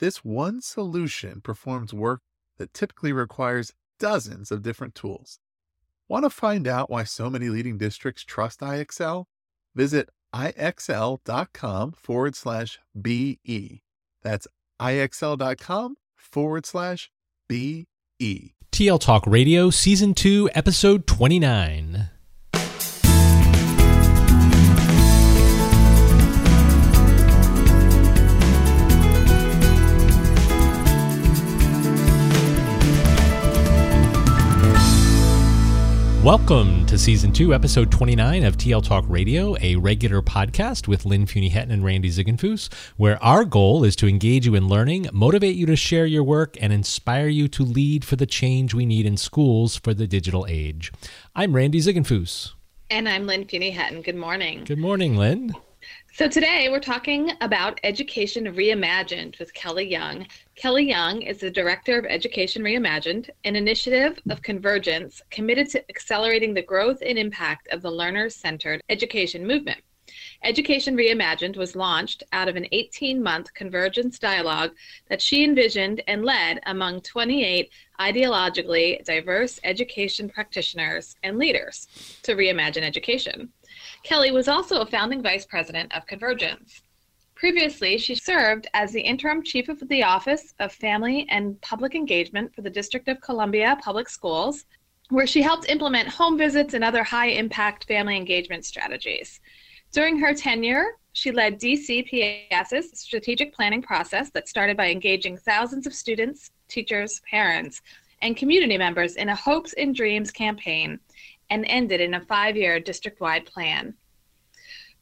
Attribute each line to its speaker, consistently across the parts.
Speaker 1: This one solution performs work that typically requires dozens of different tools. Want to find out why so many leading districts trust IXL? Visit ixl.com forward slash BE. That's ixl.com forward slash BE.
Speaker 2: TL Talk Radio, Season 2, Episode 29. Welcome to Season 2, Episode 29 of TL Talk Radio, a regular podcast with Lynn Fuini Hetten and Randy Ziegenfuss, where our goal is to engage you in learning, motivate you to share your work, and inspire you to lead for the change we need in schools for the digital age. I'm Randy Ziegenfuss.
Speaker 3: And I'm Lynn Fuini Hetten. Good morning.
Speaker 2: Good morning, Lynn.
Speaker 3: So today we're talking about Education Reimagined with Kelly Young. Kelly Young is the Director of Education Reimagined, an initiative of convergence committed to accelerating the growth and impact of the learner centered education movement. Education Reimagined was launched out of an 18 month convergence dialogue that she envisioned and led among 28 ideologically diverse education practitioners and leaders to reimagine education. Kelly was also a founding vice president of Convergence. Previously, she served as the interim chief of the Office of Family and Public Engagement for the District of Columbia Public Schools, where she helped implement home visits and other high impact family engagement strategies. During her tenure, she led DCPS's strategic planning process that started by engaging thousands of students, teachers, parents, and community members in a Hopes and Dreams campaign and ended in a five year district wide plan.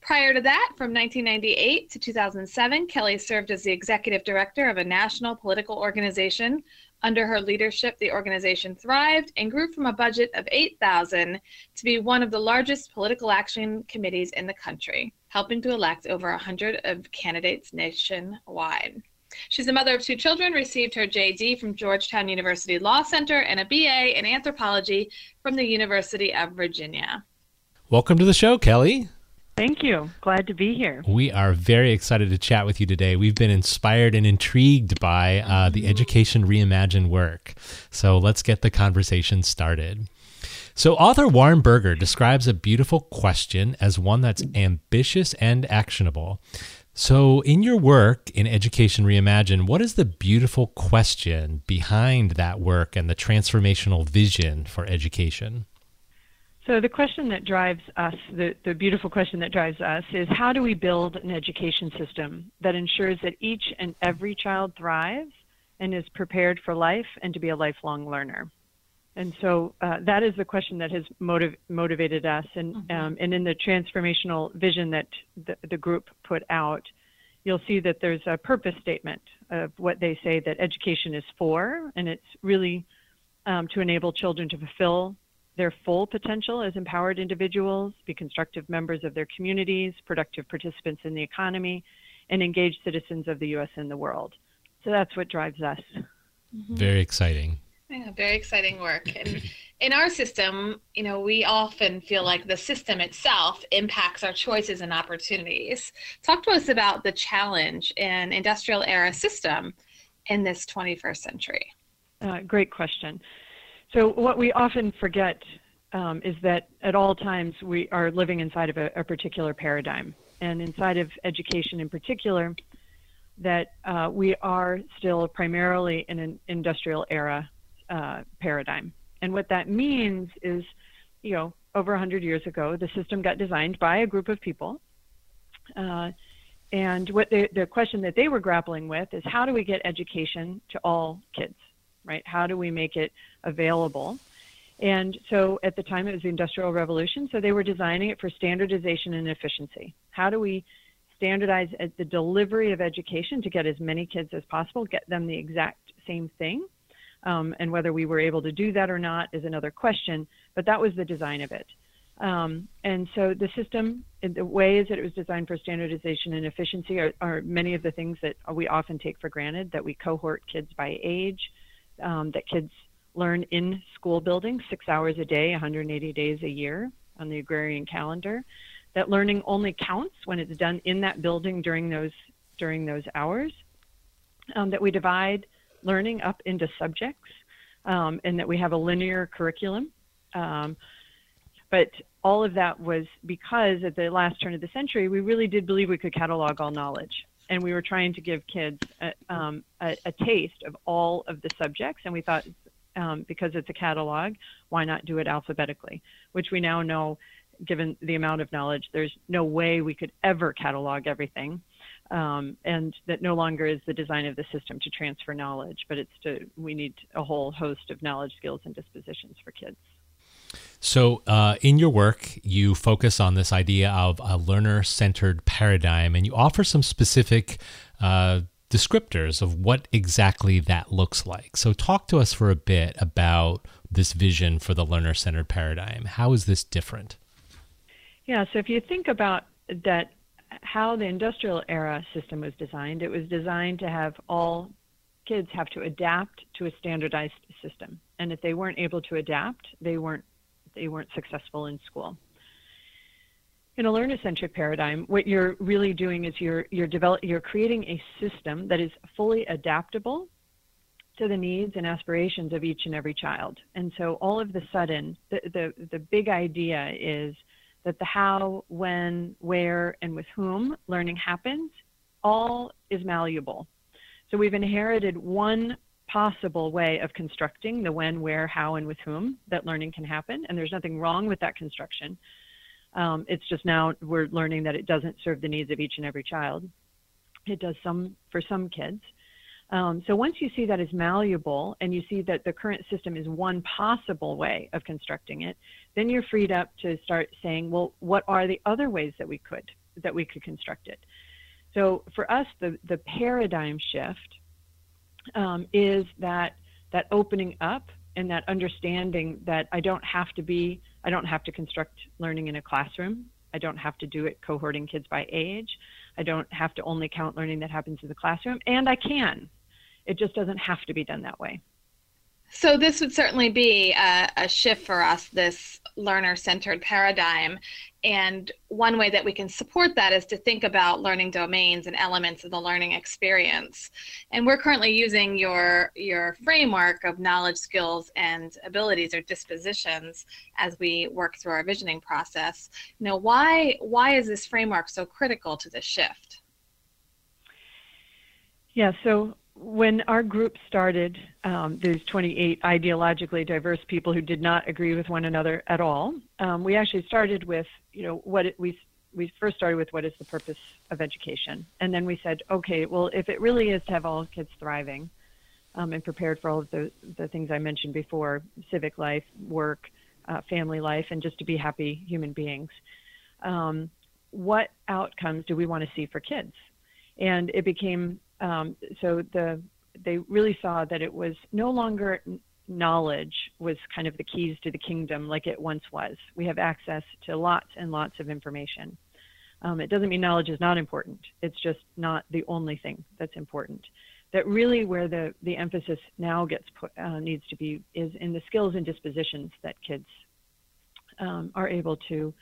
Speaker 3: Prior to that, from 1998 to 2007, Kelly served as the executive director of a national political organization. Under her leadership, the organization thrived and grew from a budget of 8,000 to be one of the largest political action committees in the country, helping to elect over 100 of candidates nationwide. She's the mother of two children, received her JD from Georgetown University Law Center and a BA in anthropology from the University of Virginia.
Speaker 2: Welcome to the show, Kelly.
Speaker 4: Thank you. Glad to be here.
Speaker 2: We are very excited to chat with you today. We've been inspired and intrigued by uh, the Education Reimagined work. So let's get the conversation started. So, author Warren Berger describes a beautiful question as one that's ambitious and actionable. So, in your work in Education Reimagined, what is the beautiful question behind that work and the transformational vision for education?
Speaker 4: So, the question that drives us, the, the beautiful question that drives us, is how do we build an education system that ensures that each and every child thrives and is prepared for life and to be a lifelong learner? And so uh, that is the question that has motiv- motivated us. And, mm-hmm. um, and in the transformational vision that the, the, group put out, you'll see that there's a purpose statement of what they say that education is for. And it's really um, to enable children to fulfill their full potential as empowered individuals, be constructive members of their communities, productive participants in the economy, and engaged citizens of the U.S. and the world. So that's what drives us.
Speaker 2: Mm-hmm. Very exciting.
Speaker 3: Yeah, very exciting work. And in our system, you know, we often feel like the system itself impacts our choices and opportunities. Talk to us about the challenge in industrial era system in this 21st century.
Speaker 4: Uh, great question. So, what we often forget um, is that at all times we are living inside of a, a, particular paradigm, and inside of education in particular, that uh, we are still primarily in an industrial era uh, paradigm. And what that means is, you know, over 100 years ago, the system got designed by a group of people. Uh, and what they, the question that they were grappling with is how do we get education to all kids, right? How do we make it available? And so at the time it was the Industrial Revolution, so they were designing it for standardization and efficiency. How do we standardize the delivery of education to get as many kids as possible, get them the exact same thing. Um, and whether we were able to do that or not is another question, but that was the design of it. Um, and so the system, the ways that it was designed for standardization and efficiency are, are, many of the things that we often take for granted, that we cohort kids by age, um, that kids learn in school buildings six hours a day, 180 days a year on the agrarian calendar, that learning only counts when it's done in that building during those, during those hours, um, that we divide learning up into subjects, um, and that we have a linear curriculum. Um, but all of that was because at the last turn of the century, we really did believe we could catalog all knowledge. And we were trying to give kids a, um, a, a taste of all of the subjects. And we thought, um, because it's a catalog, why not do it alphabetically? Which we now know, given the amount of knowledge, there's no way we could ever catalog everything. Um, and that no longer is the design of the system to transfer knowledge, but it's to, we need a whole host of knowledge, skills, and dispositions for kids.
Speaker 2: So, uh, in your work, you focus on this idea of a learner centered paradigm, and you offer some specific uh, descriptors of what exactly that looks like. So, talk to us for a bit about this vision for the learner centered paradigm. How is this different?
Speaker 4: Yeah, so if you think about that, how the industrial era system was designed, it was designed to have all kids have to adapt to a standardized system. And if they weren't able to adapt, they weren't they weren't successful in school. In a learner-centric paradigm, what you're really doing is you're you're develop, you're creating a system that is fully adaptable to the needs and aspirations of each and every child. And so all of the sudden, the, the, the big idea is that the how, when, where, and with whom learning happens all is malleable. So we've inherited one possible way of constructing the when, where, how, and with whom that learning can happen. And there's nothing wrong with that construction. Um, it's just now we're learning that it doesn't serve the needs of each and every child. It does some for some kids. Um, so once you see that malleable and you see that the current system is one possible way of constructing it, then you're freed up to start saying, well, what are the other ways that we could that we could construct it? So for us, the the paradigm shift um, is that that opening up and that understanding that I don't have to be, I don't have to construct learning in a classroom. I don't have to do it cohorting kids by age. I don't have to only count learning that happens in the classroom, and I can. It just doesn't have to be done that way.
Speaker 3: So this would certainly be a, a shift for us, this learner-centered paradigm. And one way that we can support that is to think about learning domains and elements of the learning experience. And we're currently using your your framework of knowledge, skills, and abilities or dispositions as we work through our visioning process. Know, why why is this framework so critical to this shift?
Speaker 4: Yeah, so when our group started, um, there's 28 ideologically diverse people who did not agree with one another at all. Um, we actually started with, you know, what it, we we first started with what is the purpose of education, and then we said, okay, well, if it really is to have all kids thriving um, and prepared for all of the the things I mentioned before, civic life, work, uh, family life, and just to be happy human beings, um, what outcomes do we want to see for kids? And it became um, so the they really saw that it was no longer knowledge was kind of the keys to the kingdom like it once was. We have access to lots and lots of information. Um, it doesn't mean knowledge is not important. It's just not the only thing that's important. That really where the, the emphasis now gets put, uh, needs to be is in the skills and dispositions that kids um, are able to,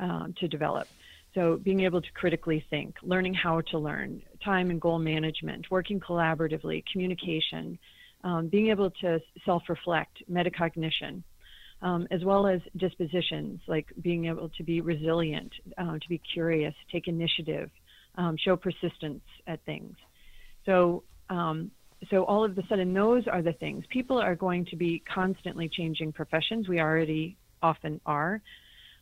Speaker 4: um, to develop. So being able to critically think, learning how to learn, time and goal management, working collaboratively, communication, um, being able to self-reflect, metacognition, um, as well as dispositions like being able to be resilient, uh, to be curious, take initiative, um, show persistence at things. So, um, so all of a sudden, those are the things. People are going to be constantly changing professions. We already often are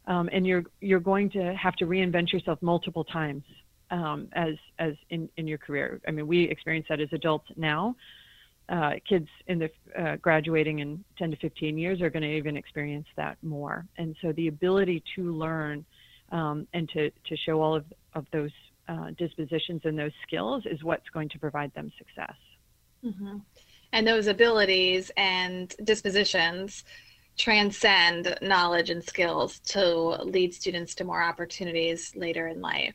Speaker 4: um, and you're you're going to have to reinvent yourself multiple times um, as as in in your career. I mean, we experience that as adults now. Uh, kids in the uh, graduating in 10 to 15 years are going to even experience that more. And so the ability to learn um, and to to show all of of those uh, dispositions and those skills is what's going to provide them success.
Speaker 3: Mm-hmm. And those abilities and dispositions transcend knowledge and skills to lead students to more opportunities later in life.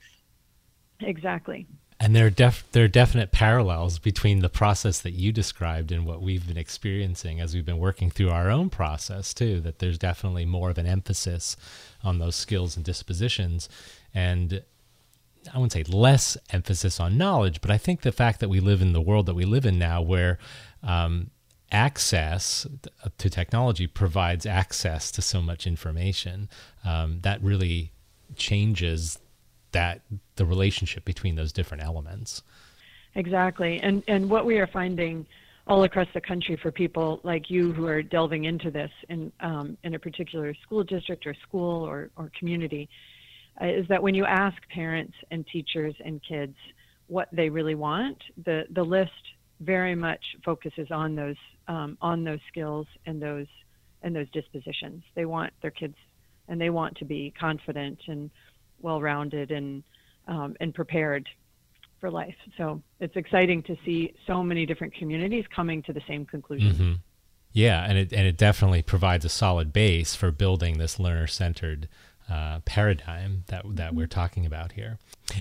Speaker 4: Exactly.
Speaker 2: And there are, def- there are definite parallels between the process that you described and what we've been experiencing as we've been working through our own process, too. That there's definitely more of an emphasis on those skills and dispositions. And I wouldn't say less emphasis on knowledge, but I think the fact that we live in the world that we live in now, where um, access to technology provides access to so much information, um, that really changes that the relationship between those different elements.
Speaker 4: Exactly, and and what we are finding all across the country for people like you who are delving into this in um, in a particular school district or school or or community uh, is that when you ask parents and teachers and kids what they really want, the, the list very much focuses on those um, on those skills and those and those dispositions. They want their kids and they want to be confident and well-rounded and um, and prepared for life. So it's exciting to see so many different communities coming to the same conclusion.
Speaker 2: Mm-hmm. Yeah, and it and it definitely provides a solid base for building this learner-centered uh, paradigm that that we're talking about here.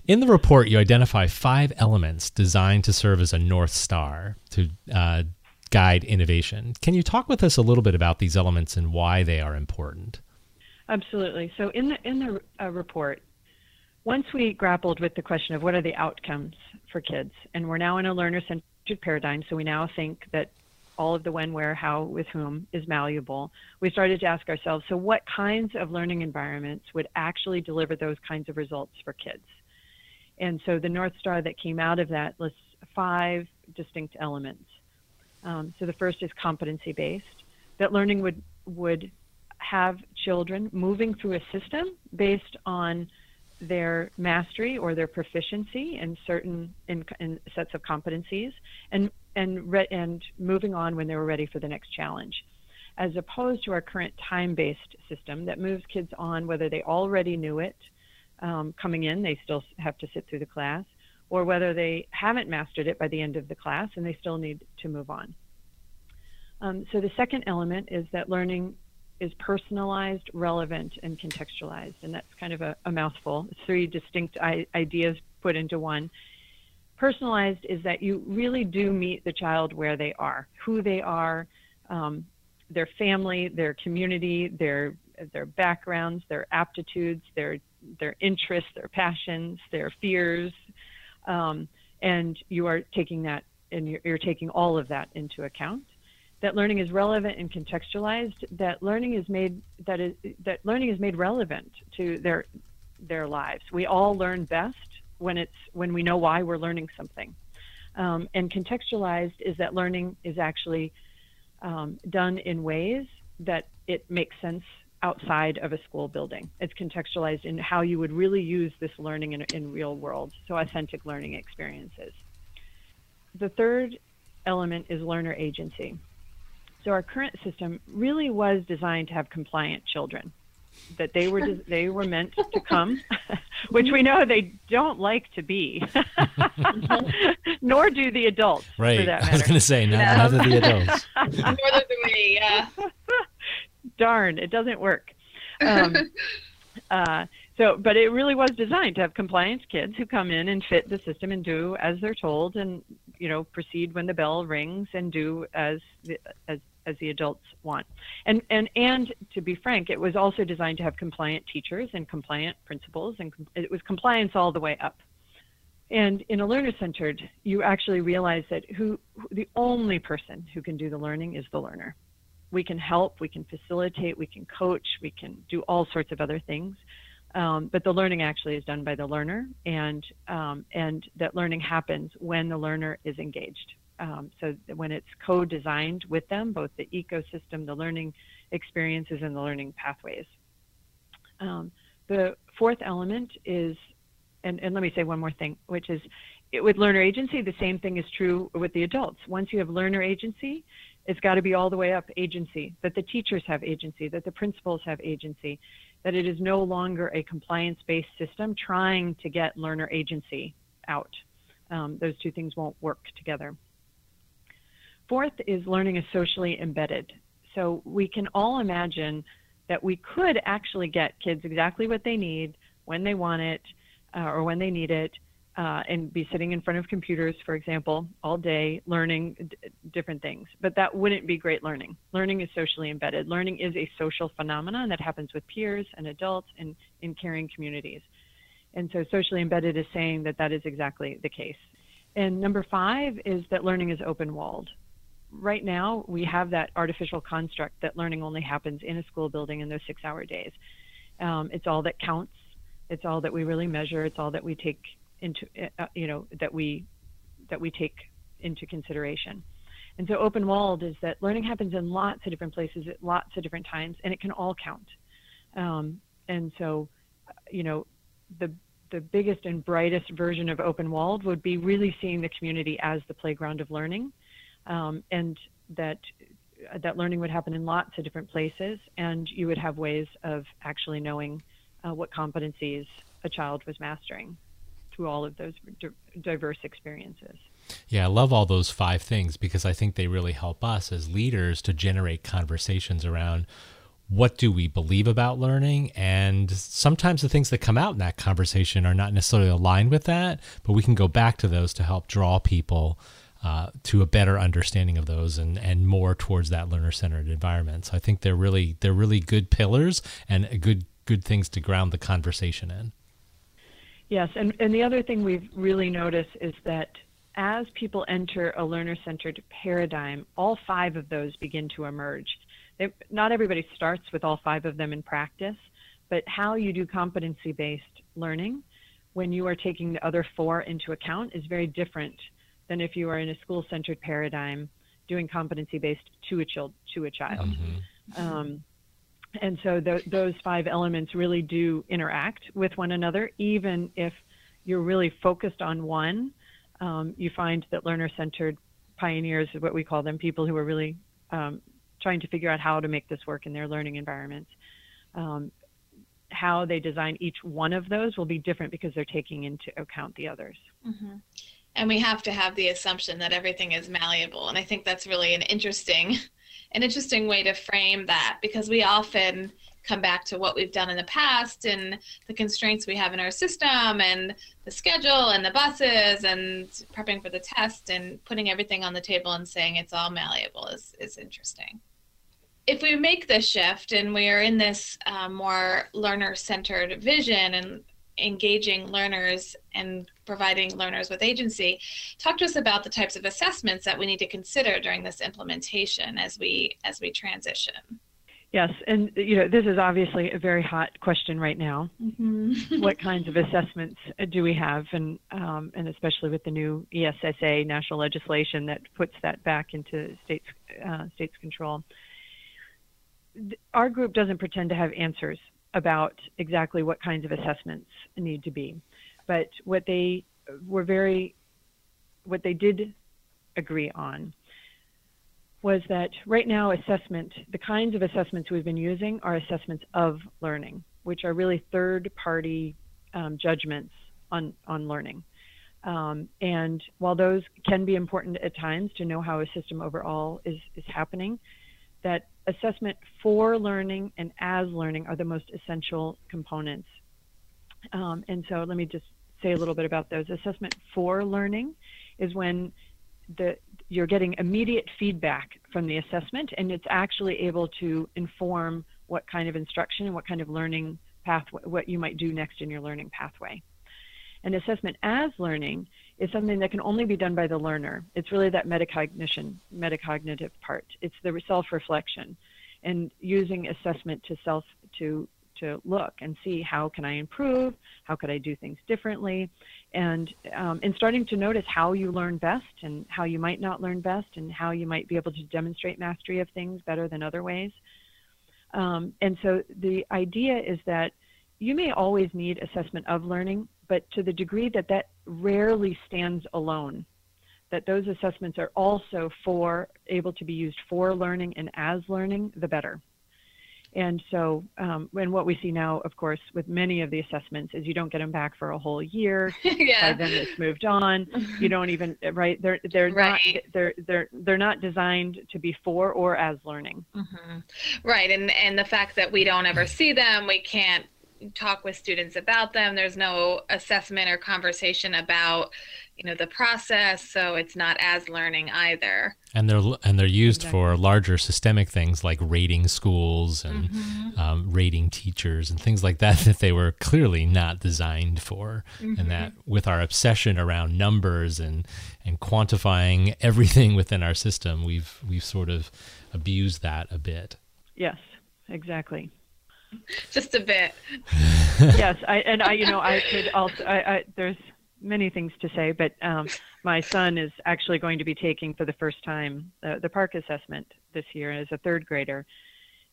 Speaker 2: In the report, you identify five elements designed to serve as a north star to uh, guide innovation. Can you talk with us a little bit about these elements and why they are important?
Speaker 4: Absolutely. So, in the in the uh, report, once we grappled with the question of what are the outcomes for kids, and we're now in a learner-centered paradigm, so we now think that all of the when, where, how, with whom is malleable, we started to ask ourselves so, what kinds of learning environments would actually deliver those kinds of results for kids? And so the North Star that came out of that lists five distinct elements. Um, so the first is competency based, that learning would, would have children moving through a system based on their mastery or their proficiency in certain in, in sets of competencies and and re- and moving on when they were ready for the next challenge. As opposed to our current time-based system that moves kids on whether they already knew it um, coming in they still have to sit through the class or whether they haven't mastered it by the end of the class and they still need to move on um, so the second element is that learning is personalized, relevant, and contextualized. And that's kind of a, a mouthful. It's three distinct I- ideas put into one. Personalized is that you really do meet the child where they are, who they are, um, their family, their community, their their backgrounds, their aptitudes, their their interests, their passions, their fears, um, and you are taking that and you're, you're taking all of that into account that learning is relevant and contextualized, that learning is made that is that learning is made relevant to their their lives. We all learn best when it's when we know why we're learning something. Um, and contextualized is that learning is actually um, done in ways that it makes sense outside of a school building. It's contextualized in how you would really use this learning in, in real world, so authentic learning experiences. The third element is learner agency. So our current system really was designed to have compliant children, that they were they were meant to come, which we know they don't like to be, nor do the adults.
Speaker 2: Right.
Speaker 4: I
Speaker 2: was going to say, not, yeah. neither the adults.
Speaker 3: Nor do we. Yeah.
Speaker 4: Darn, it doesn't work. Um, uh, so, but it really was designed to have compliance kids who come in and fit the system and do as they're told, and you know, proceed when the bell rings and do as the, as as the adults want. And and and to be frank, it was also designed to have compliant teachers and compliant principals, and it was compliance all the way up. And in a learner centered, you actually realize that who, who the only person who can do the learning is the learner. We can help, we can facilitate, we can coach, we can do all sorts of other things. Um, but the learning actually is done by the learner, and um, and that learning happens when the learner is engaged. Um, so when it's co-designed with them, both the ecosystem, the learning experiences, and the learning pathways. Um, the fourth element is, and, and let me say one more thing, which is it, with learner agency, the same thing is true with the adults. Once you have learner agency, it's got to be all the way up agency, that the teachers have agency, that the principals have agency. that it is no longer a compliance based system trying to get learner agency out. Um, those two things won't work together. Fourth is learning is socially embedded. So we can all imagine that we could actually get kids exactly what they need when they want it uh, or when they need it uh, and be sitting in front of computers, for example, all day learning d- different things. But that wouldn't be great learning. Learning is socially embedded. Learning is a social phenomenon that happens with peers and adults and in caring communities. And so socially embedded is saying that that is exactly the case. And number five is that learning is open walled. Right now, we have that artificial construct that learning only happens in a school building in those six hour days. Um, it's all that counts. It's all that we really measure. It's all that we take into uh, you know that we that we take into consideration. And so open walled is that learning happens in lots of different places at lots of different times, and it can all count. Um, and so, you know, the the biggest and brightest version of open walled would be really seeing the community as the playground of learning, um, and that that learning would happen in lots of different places, and you would have ways of actually knowing uh, what competencies a child was mastering through all of those diverse experiences.
Speaker 2: Yeah, I love all those five things because I think they really help us as leaders to generate conversations around what do we believe about learning? And sometimes the things that come out in that conversation are not necessarily aligned with that but we can go back to those to help draw people uh, to a better understanding of those and, and more towards that learner centered environment. So i think they're really they're really good pillars and good good things to ground the conversation in
Speaker 4: Yes, and, and the other thing we've really noticed is that as people enter a learner centered paradigm, all five of those begin to emerge. They, not everybody starts with all five of them in practice, but how you do competency based learning when you are taking the other four into account is very different than if you are in a school centered paradigm doing competency based to a child. To a child. Mm-hmm. Um, and so th- those five elements really do interact with one another, even if you're really focused on one. Um, you find that learner centered pioneers, what we call them, people who are really um, trying to figure out how to make this work in their learning environments. Um, how they design each one of those will be different because they're taking into account the others.
Speaker 3: Mm-hmm. And we have to have the assumption that everything is malleable. And I think that's really an interesting an interesting way to frame that because we often come back to what we've done in the past and the constraints we have in our system and the schedule and the buses and prepping for the test and putting everything on the table and saying it's all malleable is, is interesting. If we make this shift and we are in this uh, more learner centered vision and engaging learners and providing learners with agency. Talk to us about the types of assessments that we need to consider during this implementation as we as we transition.
Speaker 4: Yes, and you know this is obviously a very hot question right now. Mm-hmm. what kinds of assessments do we have, and um, and especially with the new ESSA national legislation that puts that back into states uh, states control. Our group doesn't pretend to have answers about exactly what kinds of assessments need to be. But what they were very, what they did agree on was that right now assessment, the kinds of assessments we've been using are assessments of learning, which are really third party um, judgments on, on learning. Um, and while those can be important at times to know how a system overall is, is happening, that assessment for learning and as learning are the most essential components. Um, and so let me just say a little bit about those. Assessment for learning is when the, you're getting immediate feedback from the assessment and it's actually able to inform what kind of instruction and what kind of learning path, what you might do next in your learning pathway. And assessment as learning is something that can only be done by the learner. It's really that metacognition, metacognitive part. It's the self-reflection and using assessment to self to to look and see how can I improve, how could I do things differently, and um, and starting to notice how you learn best and how you might not learn best and how you might be able to demonstrate mastery of things better than other ways. Um, and so the idea is that you may always need assessment of learning, but to the degree that that rarely stands alone, that those assessments are also for able to be used for learning and as learning, the better. And so, um, and what we see now, of course, with many of the assessments is you don't get them back for a whole year.
Speaker 3: yeah.
Speaker 4: By then it's moved on. You don't even right. They're they're
Speaker 3: Right.
Speaker 4: not they're they're they're not designed to be for or as learning.
Speaker 3: Mm-hmm. Right, and and the fact that we don't ever see them, we can't talk with students about them. There's no assessment or conversation about, you know, the process, so it's not as learning either.
Speaker 2: and they're and they're used
Speaker 4: Exactly.
Speaker 2: for larger systemic things like rating schools and
Speaker 3: Mm-hmm.
Speaker 2: um, rating teachers and things like that that they were clearly not designed for
Speaker 3: Mm-hmm.
Speaker 2: and that with our obsession around numbers and and quantifying everything within our system we've we've sort of abused that a bit
Speaker 4: Yes, exactly.
Speaker 3: Just a bit.
Speaker 4: yes, I and I, you know, I could also. I, I there's many things to say, but um, my son is actually going to be taking for the first time the, the PARCC assessment this year as a third grader,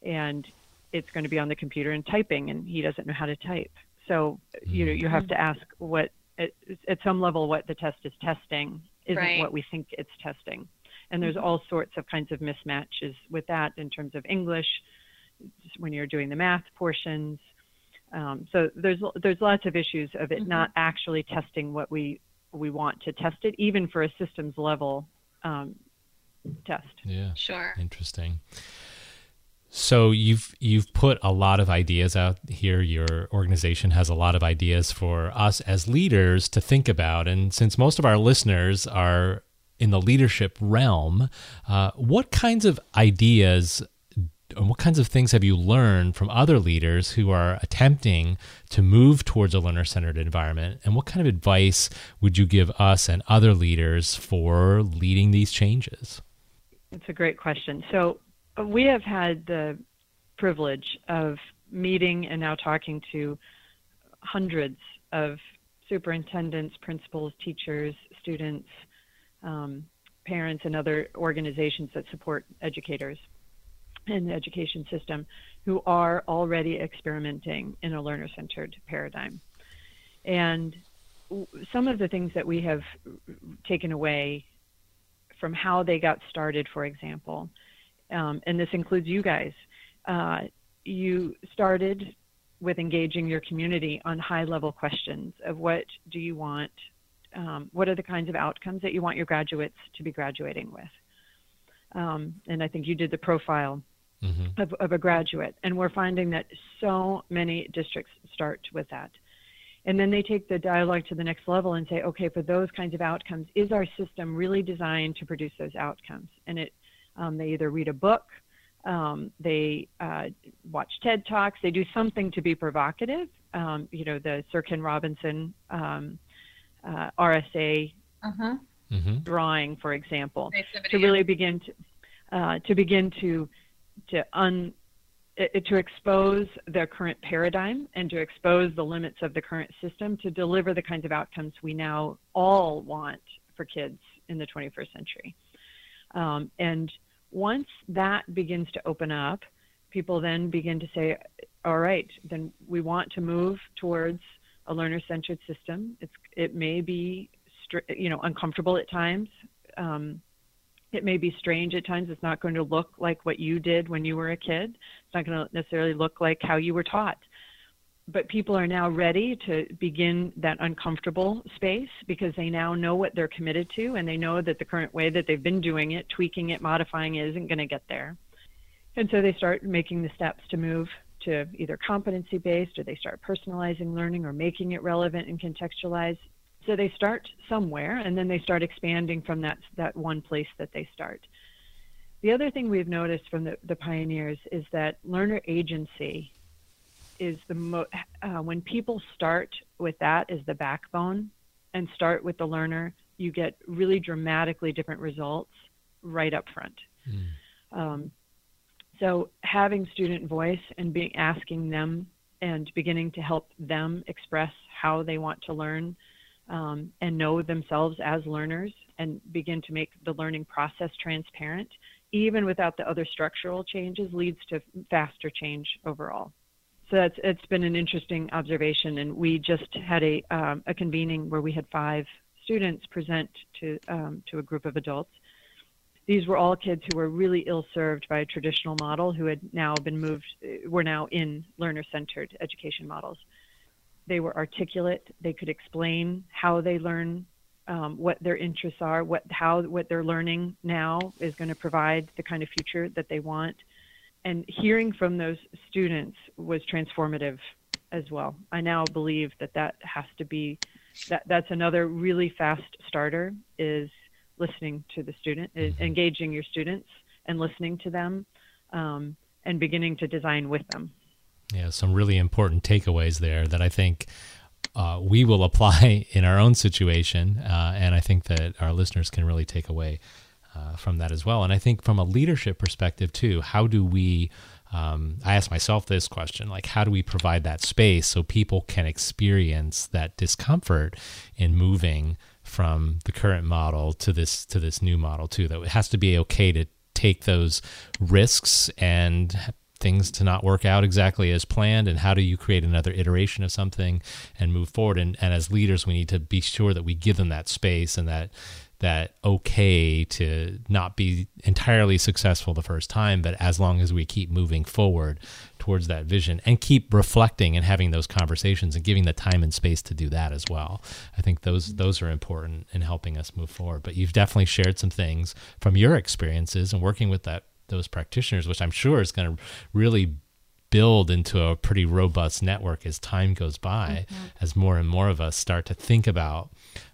Speaker 4: and it's going to be on the computer and typing, and he doesn't know how to type. So you know, you have to ask what at, at some level what the test is testing isn't
Speaker 3: Right.
Speaker 4: what we think it's testing, and there's all sorts of kinds of mismatches with that in terms of English when you're doing the math portions. Um, so there's there's lots of issues of it
Speaker 3: Mhm.
Speaker 4: not actually testing what we we want to test it, even for a systems level um, test.
Speaker 2: yeah
Speaker 3: Sure.
Speaker 2: Interesting. So you've you've put a lot of ideas out here. Your organization has a lot of ideas for us as leaders to think about. And since most of our listeners are in the leadership realm, uh, what kinds of ideas and what kinds of things have you learned from other leaders who are attempting to move towards a learner centered environment? And what kind of advice would you give us and other leaders for leading these changes?
Speaker 4: It's a great question. So uh, we have had the privilege of meeting and now talking to hundreds of superintendents, principals, teachers, students, um, parents, and other organizations that support educators in the education system who are already experimenting in a learner centered paradigm. And some of the things that we have taken away from how they got started, for example, um, and this includes you guys. Uh, you started with engaging your community on high level questions of what do you want, um, what are the kinds of outcomes that you want your graduates to be graduating with. Um, and I think you did the profile
Speaker 2: Mm-hmm.
Speaker 4: of, of a graduate. And we're finding that so many districts start with that. And then they take the dialogue to the next level and say, okay, for those kinds of outcomes, is our system really designed to produce those outcomes? And it, um, they either read a book, um, they uh, watch TED Talks, they do something to be provocative. Um, you know, the Sir Ken Robinson um, uh, RSA
Speaker 3: Uh-huh.
Speaker 2: Mm-hmm.
Speaker 4: drawing, for example to really begin to uh, to begin to to un to expose the current paradigm and to expose the limits of the current system to deliver the kinds of outcomes we now all want for kids in the 21st century. Um, and once that begins to open up, people then begin to say, all right, then we want to move towards a learner-centered system. It's it may be you know uncomfortable at times. Um, it may be strange at times. It's not going to look like what you did when you were a kid. It's not going to necessarily look like how you were taught. But people are now ready to begin that uncomfortable space because they now know what they're committed to and they know that the current way that they've been doing it, tweaking it, modifying it, isn't going to get there. And so they start making the steps to move to either competency based or they start personalizing learning or making it relevant and contextualized. So they start somewhere and then they start expanding from that, that one place that they start. The other thing we've noticed from the, the pioneers is that learner agency is the mo- uh, when people start with that as the backbone and start with the learner, you get really dramatically different results right up front. Um, so having student voice and being asking them and beginning to help them express how they want to learn um, and know themselves as learners and begin to make the learning process transparent, even without the other structural changes, leads to faster change overall. So that's it's been an interesting observation, and we just had a um, a convening where we had five students present to um, to a group of adults, these were all kids who were really ill served by a traditional model who had now been moved, were now in learner centered education models. They were articulate, they could explain how they learn. Um, what their interests are, what how what they're learning now is going to provide the kind of future that they want, and hearing from those students was transformative as well. I now believe that that has to be that that's another really fast starter is listening to the student, mm-hmm. engaging your students and listening to them, um, and beginning to design with them.
Speaker 2: Yeah, some really important takeaways there that I think uh, we will apply in our own situation, uh, and I think that our listeners can really take away uh, from that as well. And I think from a leadership perspective too, how do we um, I ask myself this question like, how do we provide that space so people can experience that discomfort in moving from the current model to this to this new model too? That it has to be okay to take those risks and things to not work out exactly as planned and how do you create another iteration of something and move forward and, and as leaders we need to be sure that we give them that space and that that okay to not be entirely successful the first time, but as long as we keep moving forward towards that vision and keep reflecting and having those conversations and giving the time and space to do that as well. I think those mm-hmm. those are important in helping us move forward. But you've definitely shared some things from your experiences and working with that those practitioners, which I'm sure is going to really build into a pretty robust network as time goes by, mm-hmm. as more and more of us start to think about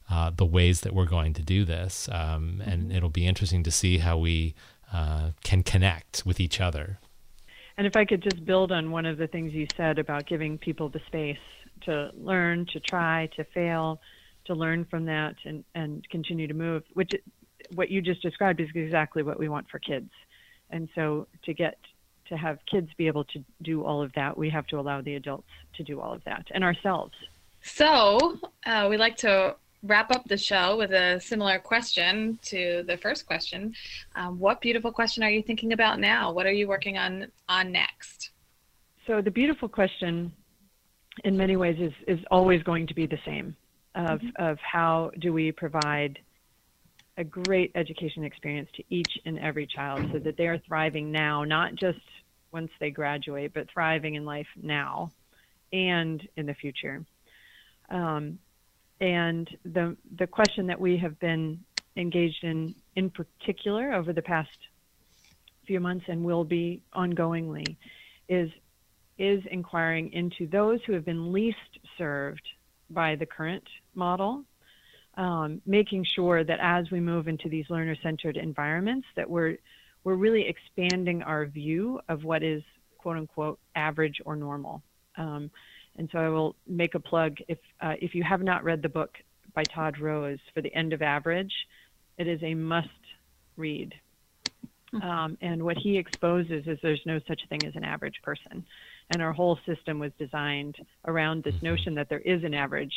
Speaker 2: uh, the ways that we're going to do this. Um, and mm-hmm. it'll be interesting to see how we uh, can connect with each other.
Speaker 4: And if I could just build on one of the things you said about giving people the space to learn, to try, to fail, to learn from that and, and continue to move, which what you just described is exactly what we want for kids. And so to get to have kids be able to do all of that, we have to allow the adults to do all of that and ourselves.
Speaker 3: So uh, we like to wrap up the show with a similar question to the first question. Um, what beautiful question are you thinking about now? What are you working on on next?
Speaker 4: So the beautiful question, in many ways, is is always going to be the same. Of mm-hmm. of how do we provide a great education experience to each and every child so that they are thriving now, not just once they graduate, but thriving in life now and in the future. Um, and the the question that we have been engaged in in particular over the past few months and will be ongoingly is is inquiring into those who have been least served by the current model um, making sure that as we move into these learner centered environments that we're we're really expanding our view of what is quote unquote average or normal um, and so I will make a plug. If uh, if you have not read the book by Todd Rose for the End of Average, it is a must read. Hmm. Um, and what he exposes is there's no such thing as an average person, and our whole system was designed around this mm-hmm. notion that there is an average.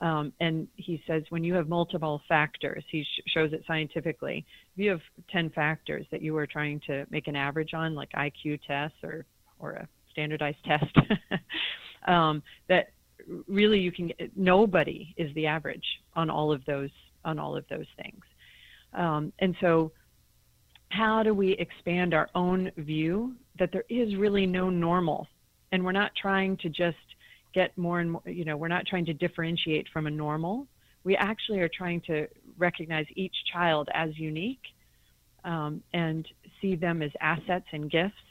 Speaker 4: Um, and he says when you have multiple factors, he sh- shows it scientifically. If you have 10 factors that you are trying to make an average on, like IQ tests or or a standardized test, um, that really you can nobody is the average on all of those on all of those things um, and so how do we expand our own view that there is really no normal and we're not trying to just get more and more you know we're not trying to differentiate from a normal we actually are trying to recognize each child as unique um, and see them as assets and gifts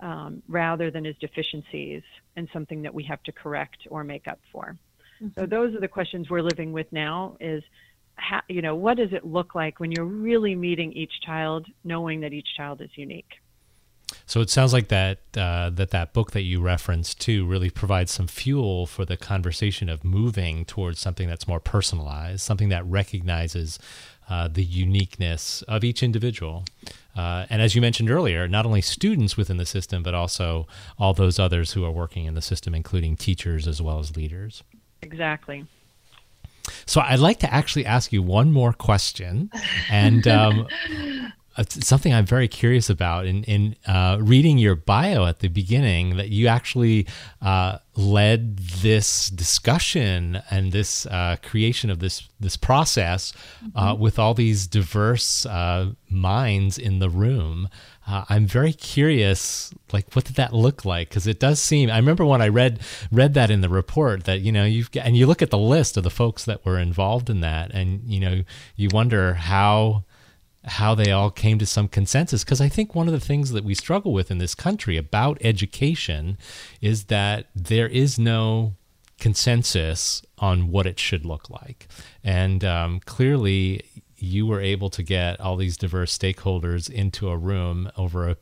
Speaker 4: um, rather than as deficiencies and something that we have to correct or make up for. Mm-hmm. So those are the questions we're living with now is how, you know what does it look like when you're really meeting each child knowing that each child is unique
Speaker 2: so it sounds like that uh, that that book that you referenced too really provides some fuel for the conversation of moving towards something that's more personalized, something that recognizes uh, the uniqueness of each individual. Uh, and as you mentioned earlier, not only students within the system, but also all those others who are working in the system, including teachers as well as leaders.
Speaker 4: Exactly.
Speaker 2: So I'd like to actually ask you one more question, and um, something I'm very curious about in in uh, reading your bio at the beginning that you actually uh, led this discussion and this uh, creation of this this process uh, mm-hmm. with all these diverse uh, minds in the room. Uh, I'm very curious, like, what did that look like? Because it does seem. I remember when I read read that in the report that you know you've and you look at the list of the folks that were involved in that, and you know you wonder how how they all came to some consensus. Because I think one of the things that we struggle with in this country about education is that there is no consensus on what it should look like. And um, clearly, you were able to get all these diverse stakeholders into a room over an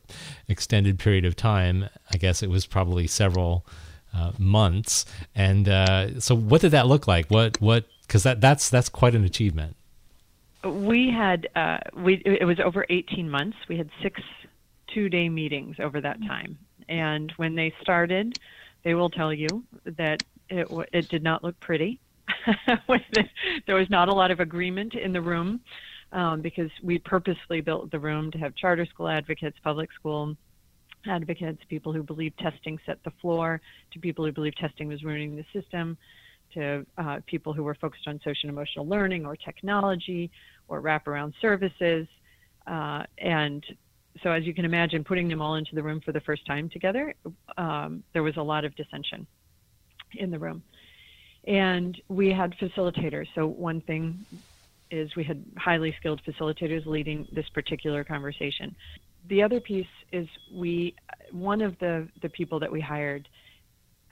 Speaker 2: extended period of time. I guess it was probably several uh, months. And uh, so, what did that look like? What what? Because that that's that's quite an achievement
Speaker 4: we had uh, we it was over 18 months. We had six two-day meetings over that time, and when they started, they will tell you that it it did not look pretty. there was not a lot of agreement in the room um, because we purposely built the room to have charter school advocates, public school advocates, people who believe testing set the floor, to people who believe testing was ruining the system, to uh, people who were focused on social and emotional learning or technology, or wraparound services. Uh, and so, as you can imagine, putting them all into the room for the first time together, um, there was a lot of dissension in the room. And we had facilitators. So, one thing is we had highly skilled facilitators leading this particular conversation. The other piece is we, one of the, the people that we hired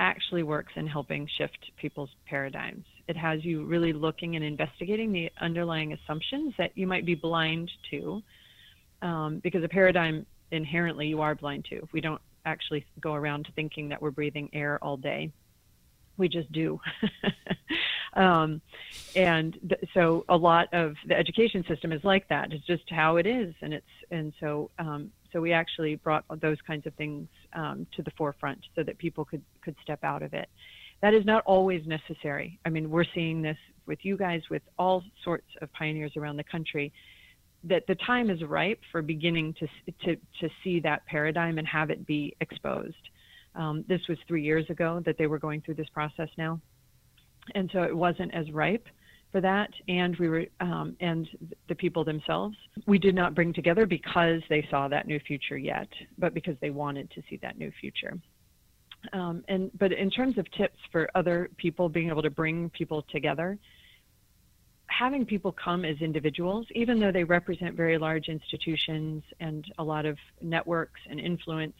Speaker 4: actually works in helping shift people's paradigms. It has you really looking and investigating the underlying assumptions that you might be blind to, um, because a paradigm inherently you are blind to. We don't actually go around thinking that we're breathing air all day. We just do. um, and th- so a lot of the education system is like that. It's just how it is, and it's and so um, so we actually brought those kinds of things um, to the forefront so that people could could step out of it. That is not always necessary. I mean, we're seeing this with you guys, with all sorts of pioneers around the country. That the time is ripe for beginning to to to see that paradigm and have it be exposed. Um, this was three years ago that they were going through this process now, and so it wasn't as ripe for that, and we were um, and the people themselves. We did not bring together because they saw that new future yet, but because they wanted to see that new future. Um, and but in terms of tips for other people being able to bring people together, having people come as individuals, even though they represent very large institutions and a lot of networks and influence,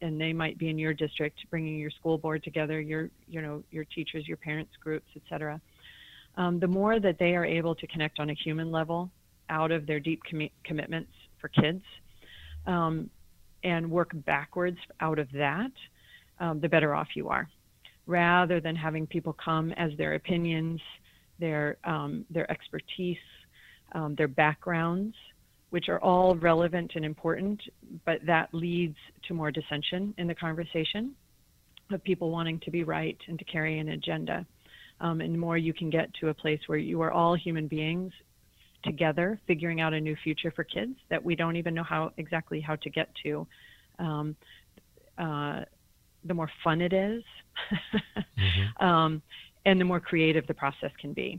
Speaker 4: and they might be in your district, bringing your school board together, your you know your teachers, your parents groups, etc um, the more that they are able to connect on a human level out of their deep com- commitments for kids um, and work backwards out of that, um, the better off you are. Rather than having people come as their opinions, their, um, their expertise, um, their backgrounds, which are all relevant and important, but that leads to more dissension in the conversation of people wanting to be right and to carry an agenda um, and more you can get to a place where you are all human beings together figuring out a new future for kids that we don't even know how exactly how to get to. Um, uh, the more fun it is, mm-hmm. um, and the more creative the process can be.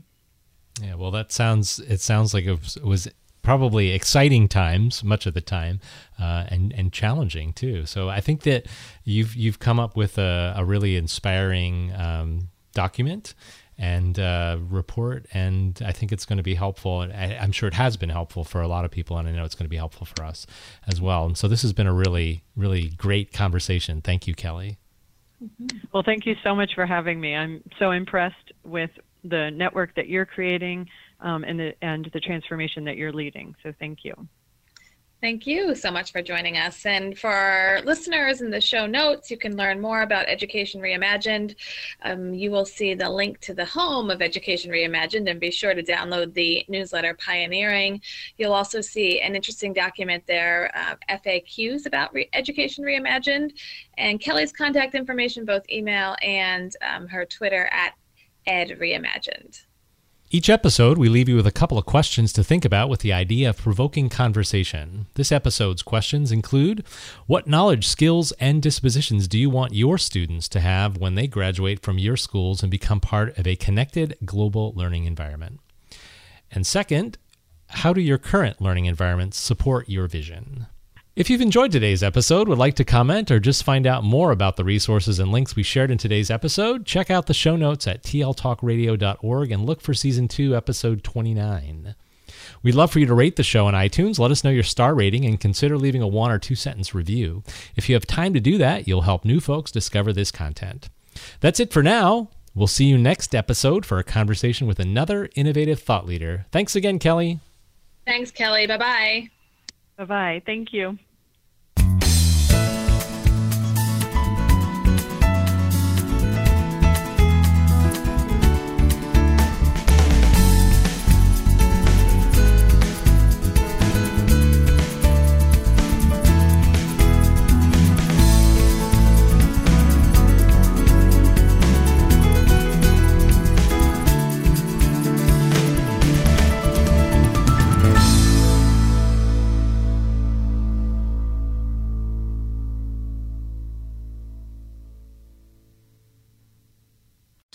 Speaker 2: Yeah well that sounds it sounds like it was, it was probably exciting times much of the time uh, and and challenging too. So i think that you've you've come up with a, a really inspiring um, document and uh, report. And I think it's going to be helpful. And I, am sure it has been helpful for a lot of people, and I know it's going to be helpful for us as well. And so this has been a really, really great conversation. Thank you, Kelly.
Speaker 4: Mm-hmm. Well, thank you so much for having me. I'm so impressed with the network that you're creating um, and the and the transformation that you're leading. So thank you.
Speaker 3: Thank you so much for joining us. And for our listeners in the show notes, you can learn more about Education Reimagined. Um, you will see the link to the home of Education Reimagined and be sure to download the newsletter Pioneering. You'll also see an interesting document there, uh, FAQs about Re- Education Reimagined, and Kelly's contact information, both email and um, her Twitter at Ed Reimagined.
Speaker 2: Each episode, we leave you with a couple of questions to think about with the idea of provoking conversation. This episode's questions include What knowledge, skills, and dispositions do you want your students to have when they graduate from your schools and become part of a connected global learning environment? And second, how do your current learning environments support your vision? If you've enjoyed today's episode, would like to comment, or just find out more about the resources and links we shared in today's episode, check out the show notes at tltalkradio.org and look for season 2, episode 29. We'd love for you to rate the show on iTunes. Let us know your star rating and consider leaving a one or two sentence review. If you have time to do that, you'll help new folks discover this content. That's it for now. We'll see you next episode for a conversation with another innovative thought leader. Thanks again, Kelly.
Speaker 3: Thanks, Kelly. Bye bye.
Speaker 4: Bye bye. Thank you.